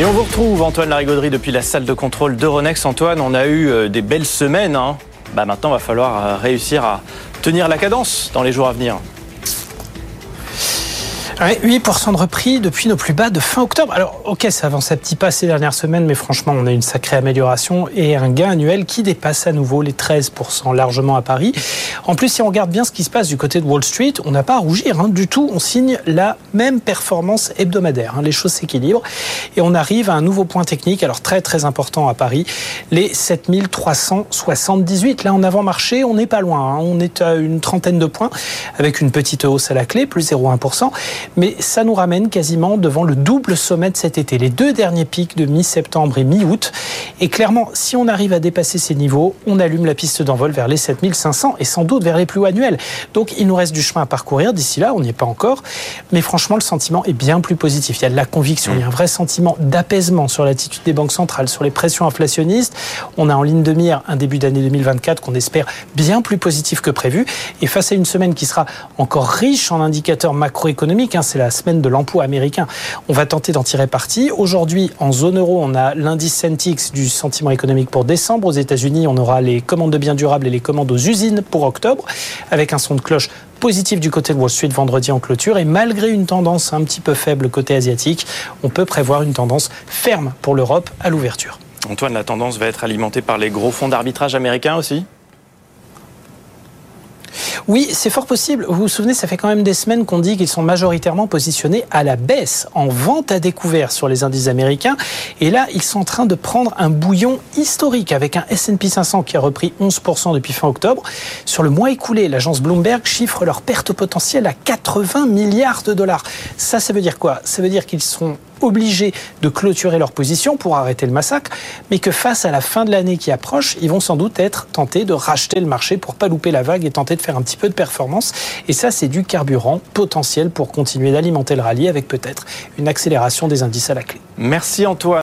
Et on vous retrouve, Antoine Larigauderie, depuis la salle de contrôle d'Euronext. Antoine, on a eu euh, des belles semaines. Hein. Bah maintenant, il va falloir euh, réussir à tenir la cadence dans les jours à venir. 8% de repris depuis nos plus bas de fin octobre. Alors, ok, ça avance à petits pas ces dernières semaines, mais franchement, on a une sacrée amélioration et un gain annuel qui dépasse à nouveau les 13% largement à Paris. En plus, si on regarde bien ce qui se passe du côté de Wall Street, on n'a pas à rougir hein, du tout. On signe la même performance hebdomadaire. Hein. les choses s'équilibrent et on arrive à un nouveau point technique, alors très très important à Paris, les 7378. Là, en avant-marché, on n'est pas loin. Hein. On est à une trentaine de points avec une petite hausse à la clé, plus 0,1% mais ça nous ramène quasiment devant le double sommet de cet été, les deux derniers pics de mi-septembre et mi-août. Et clairement, si on arrive à dépasser ces niveaux, on allume la piste d'envol vers les 7500 et sans doute vers les plus hauts annuels. Donc il nous reste du chemin à parcourir d'ici là, on n'y est pas encore, mais franchement le sentiment est bien plus positif. Il y a de la conviction, il y a un vrai sentiment d'apaisement sur l'attitude des banques centrales, sur les pressions inflationnistes. On a en ligne de mire un début d'année 2024 qu'on espère bien plus positif que prévu. Et face à une semaine qui sera encore riche en indicateurs macroéconomiques, C'est la semaine de l'emploi américain. On va tenter d'en tirer parti. Aujourd'hui, en zone euro, on a l'indice Centix du sentiment économique pour décembre. Aux États-Unis, on aura les commandes de biens durables et les commandes aux usines pour octobre, avec un son de cloche positif du côté de Wall Street vendredi en clôture. Et malgré une tendance un petit peu faible côté asiatique, on peut prévoir une tendance ferme pour l'Europe à l'ouverture. Antoine, la tendance va être alimentée par les gros fonds d'arbitrage américains aussi? Oui, c'est fort possible. Vous vous souvenez, ça fait quand même des semaines qu'on dit qu'ils sont majoritairement positionnés à la baisse, en vente à découvert sur les indices américains. Et là, ils sont en train de prendre un bouillon historique avec un S&P 500 qui a repris 11% depuis fin octobre. Sur le mois écoulé, l'agence Bloomberg chiffre leur perte potentielle à 80 milliards de dollars. Ça, ça veut dire quoi? Ça veut dire qu'ils sont obligés de clôturer leur position pour arrêter le massacre, mais que face à la fin de l'année qui approche, ils vont sans doute être tentés de racheter le marché pour pas louper la vague et tenter de faire un petit peu de performance. Et ça, c'est du carburant potentiel pour continuer d'alimenter le rallye avec peut-être une accélération des indices à la clé. Merci Antoine.